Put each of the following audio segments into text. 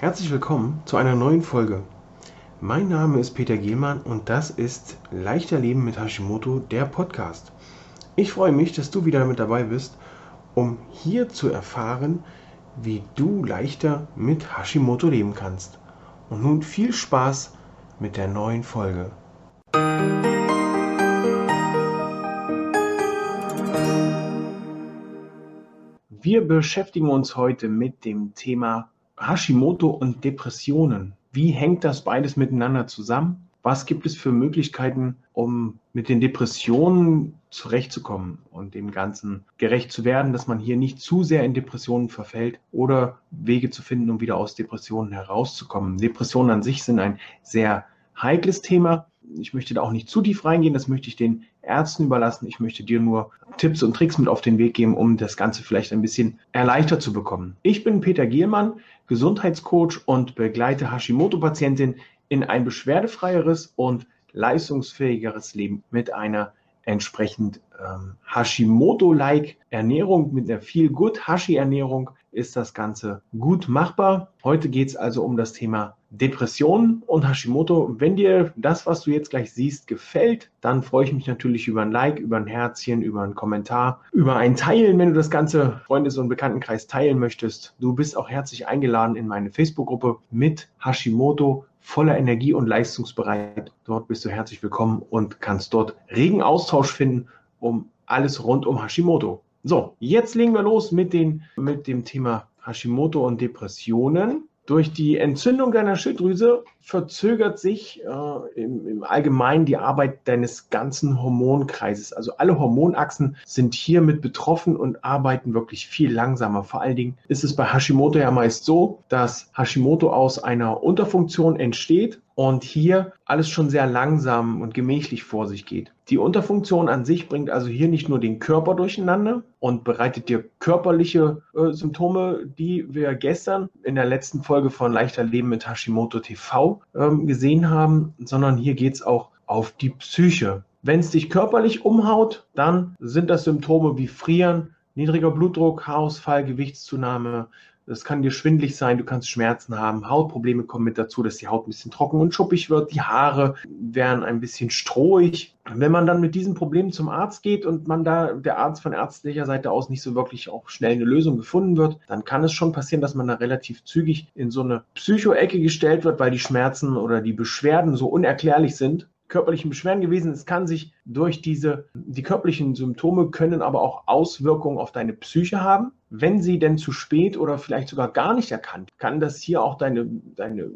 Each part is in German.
Herzlich willkommen zu einer neuen Folge. Mein Name ist Peter Gehlmann und das ist Leichter Leben mit Hashimoto, der Podcast. Ich freue mich, dass du wieder mit dabei bist, um hier zu erfahren, wie du leichter mit Hashimoto leben kannst. Und nun viel Spaß mit der neuen Folge. Wir beschäftigen uns heute mit dem Thema Hashimoto und Depressionen. Wie hängt das beides miteinander zusammen? Was gibt es für Möglichkeiten, um mit den Depressionen zurechtzukommen und dem Ganzen gerecht zu werden, dass man hier nicht zu sehr in Depressionen verfällt oder Wege zu finden, um wieder aus Depressionen herauszukommen. Depressionen an sich sind ein sehr heikles Thema. Ich möchte da auch nicht zu tief reingehen, das möchte ich den Ärzten überlassen. Ich möchte dir nur Tipps und Tricks mit auf den Weg geben, um das Ganze vielleicht ein bisschen erleichtert zu bekommen. Ich bin Peter Gielmann, Gesundheitscoach und begleite Hashimoto-Patientin in ein beschwerdefreieres und leistungsfähigeres Leben mit einer entsprechend ähm, Hashimoto-like Ernährung, mit einer viel gut Hashi-Ernährung ist das Ganze gut machbar. Heute geht es also um das Thema Depressionen und Hashimoto. Wenn dir das, was du jetzt gleich siehst, gefällt, dann freue ich mich natürlich über ein Like, über ein Herzchen, über einen Kommentar, über ein Teilen, wenn du das Ganze Freundes- und Bekanntenkreis teilen möchtest. Du bist auch herzlich eingeladen in meine Facebook-Gruppe mit Hashimoto voller Energie und leistungsbereit. Dort bist du herzlich willkommen und kannst dort regen Austausch finden um alles rund um Hashimoto. So, jetzt legen wir los mit, den, mit dem Thema Hashimoto und Depressionen. Durch die Entzündung deiner Schilddrüse verzögert sich äh, im, im, Allgemeinen die Arbeit deines ganzen Hormonkreises. Also alle Hormonachsen sind hiermit betroffen und arbeiten wirklich viel langsamer. Vor allen Dingen ist es bei Hashimoto ja meist so, dass Hashimoto aus einer Unterfunktion entsteht und hier alles schon sehr langsam und gemächlich vor sich geht. Die Unterfunktion an sich bringt also hier nicht nur den Körper durcheinander und bereitet dir körperliche äh, Symptome, die wir gestern in der letzten Folge von Leichter Leben mit Hashimoto TV ähm, gesehen haben, sondern hier geht es auch auf die Psyche. Wenn es dich körperlich umhaut, dann sind das Symptome wie Frieren, niedriger Blutdruck, Haarausfall, Gewichtszunahme, es kann dir schwindlig sein, du kannst Schmerzen haben, Hautprobleme kommen mit dazu, dass die Haut ein bisschen trocken und schuppig wird, die Haare werden ein bisschen strohig. Wenn man dann mit diesen Problemen zum Arzt geht und man da der Arzt von ärztlicher Seite aus nicht so wirklich auch schnell eine Lösung gefunden wird, dann kann es schon passieren, dass man da relativ zügig in so eine Psychoecke gestellt wird, weil die Schmerzen oder die Beschwerden so unerklärlich sind körperlichen Beschwerden gewesen. Es kann sich durch diese, die körperlichen Symptome können aber auch Auswirkungen auf deine Psyche haben. Wenn sie denn zu spät oder vielleicht sogar gar nicht erkannt, kann das hier auch deine, deine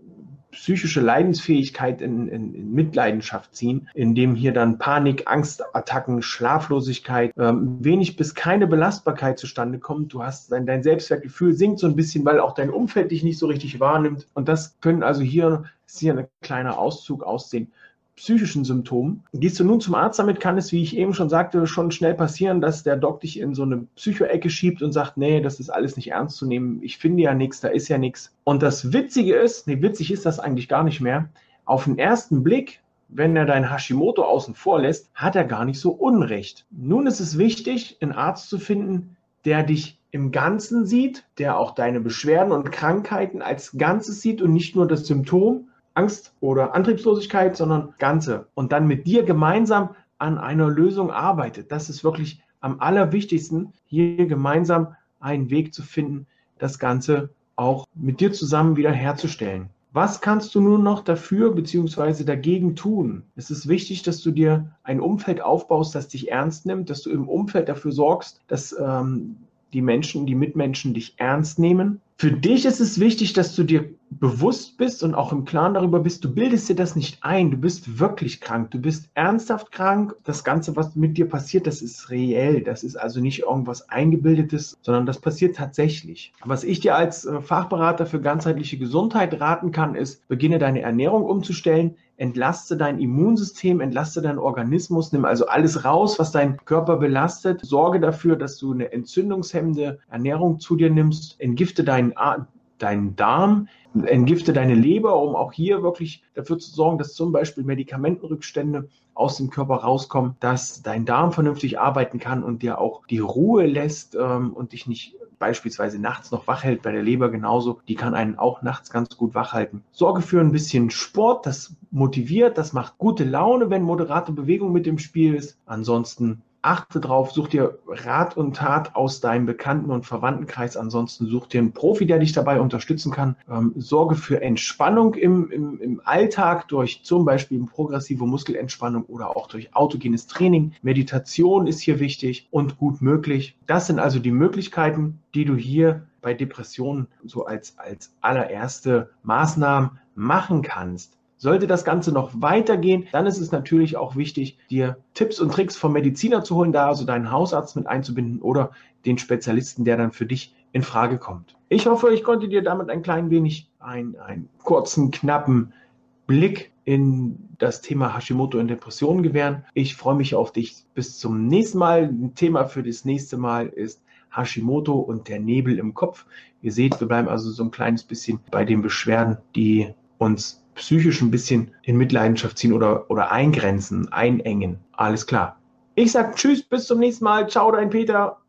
psychische Leidensfähigkeit in, in, in Mitleidenschaft ziehen, indem hier dann Panik, Angstattacken, Schlaflosigkeit, ähm, wenig bis keine Belastbarkeit zustande kommt. Du hast dein, dein Selbstwertgefühl sinkt so ein bisschen, weil auch dein Umfeld dich nicht so richtig wahrnimmt. Und das können also hier, ist hier ein kleiner Auszug aus den psychischen Symptomen. Gehst du nun zum Arzt damit, kann es, wie ich eben schon sagte, schon schnell passieren, dass der Doc dich in so eine Psychoecke schiebt und sagt, nee, das ist alles nicht ernst zu nehmen, ich finde ja nichts, da ist ja nichts. Und das Witzige ist, nee, witzig ist das eigentlich gar nicht mehr, auf den ersten Blick wenn er dein Hashimoto außen vor lässt, hat er gar nicht so Unrecht. Nun ist es wichtig, einen Arzt zu finden, der dich im Ganzen sieht, der auch deine Beschwerden und Krankheiten als Ganzes sieht und nicht nur das Symptom, Angst oder Antriebslosigkeit, sondern Ganze. Und dann mit dir gemeinsam an einer Lösung arbeitet. Das ist wirklich am allerwichtigsten, hier gemeinsam einen Weg zu finden, das Ganze auch mit dir zusammen wieder herzustellen. Was kannst du nun noch dafür bzw. dagegen tun? Es ist wichtig, dass du dir ein Umfeld aufbaust, das dich ernst nimmt, dass du im Umfeld dafür sorgst, dass ähm, die Menschen, die Mitmenschen dich ernst nehmen. Für dich ist es wichtig, dass du dir bewusst bist und auch im Klaren darüber bist, du bildest dir das nicht ein, du bist wirklich krank, du bist ernsthaft krank. Das Ganze, was mit dir passiert, das ist reell, das ist also nicht irgendwas eingebildetes, sondern das passiert tatsächlich. Was ich dir als äh, Fachberater für ganzheitliche Gesundheit raten kann, ist, beginne deine Ernährung umzustellen, entlaste dein Immunsystem, entlaste deinen Organismus, nimm also alles raus, was deinen Körper belastet, sorge dafür, dass du eine entzündungshemmende Ernährung zu dir nimmst, entgifte deinen, deinen Darm, entgifte deine Leber, um auch hier wirklich dafür zu sorgen, dass zum Beispiel Medikamentenrückstände aus dem Körper rauskommen, dass dein Darm vernünftig arbeiten kann und dir auch die Ruhe lässt ähm, und dich nicht beispielsweise nachts noch wach hält, bei der Leber genauso, die kann einen auch nachts ganz gut wach halten. Sorge für ein bisschen Sport, das motiviert, das macht gute Laune, wenn moderate Bewegung mit dem Spiel ist. Ansonsten achte drauf, such dir Rat und Tat aus deinem Bekannten- und Verwandtenkreis. Ansonsten such dir einen Profi, der dich dabei unterstützen kann. Ähm, sorge für Entspannung im, im, im Alltag durch zum Beispiel progressive Muskelentspannung oder auch durch autogenes Training. Meditation ist hier wichtig und gut möglich. Das sind also die Möglichkeiten, die du hier bei Depressionen so als, als allererste Maßnahmen machen kannst. Sollte das Ganze noch weitergehen, dann ist es natürlich auch wichtig, dir Tipps und Tricks vom Mediziner zu holen, da also deinen Hausarzt mit einzubinden oder den Spezialisten, der dann für dich in Frage kommt. Ich hoffe, ich konnte dir damit ein klein wenig einen, einen kurzen, knappen Blick in das Thema Hashimoto und Depressionen gewähren. Ich freue mich auf dich. Bis zum nächsten Mal. Ein Thema für das nächste Mal ist Hashimoto und der Nebel im Kopf. Ihr seht, wir bleiben also so ein kleines bisschen bei den Beschwerden, die uns psychisch ein bisschen in Mitleidenschaft ziehen oder, oder eingrenzen, einengen. Alles klar. Ich sage Tschüss, bis zum nächsten Mal. Ciao, dein Peter.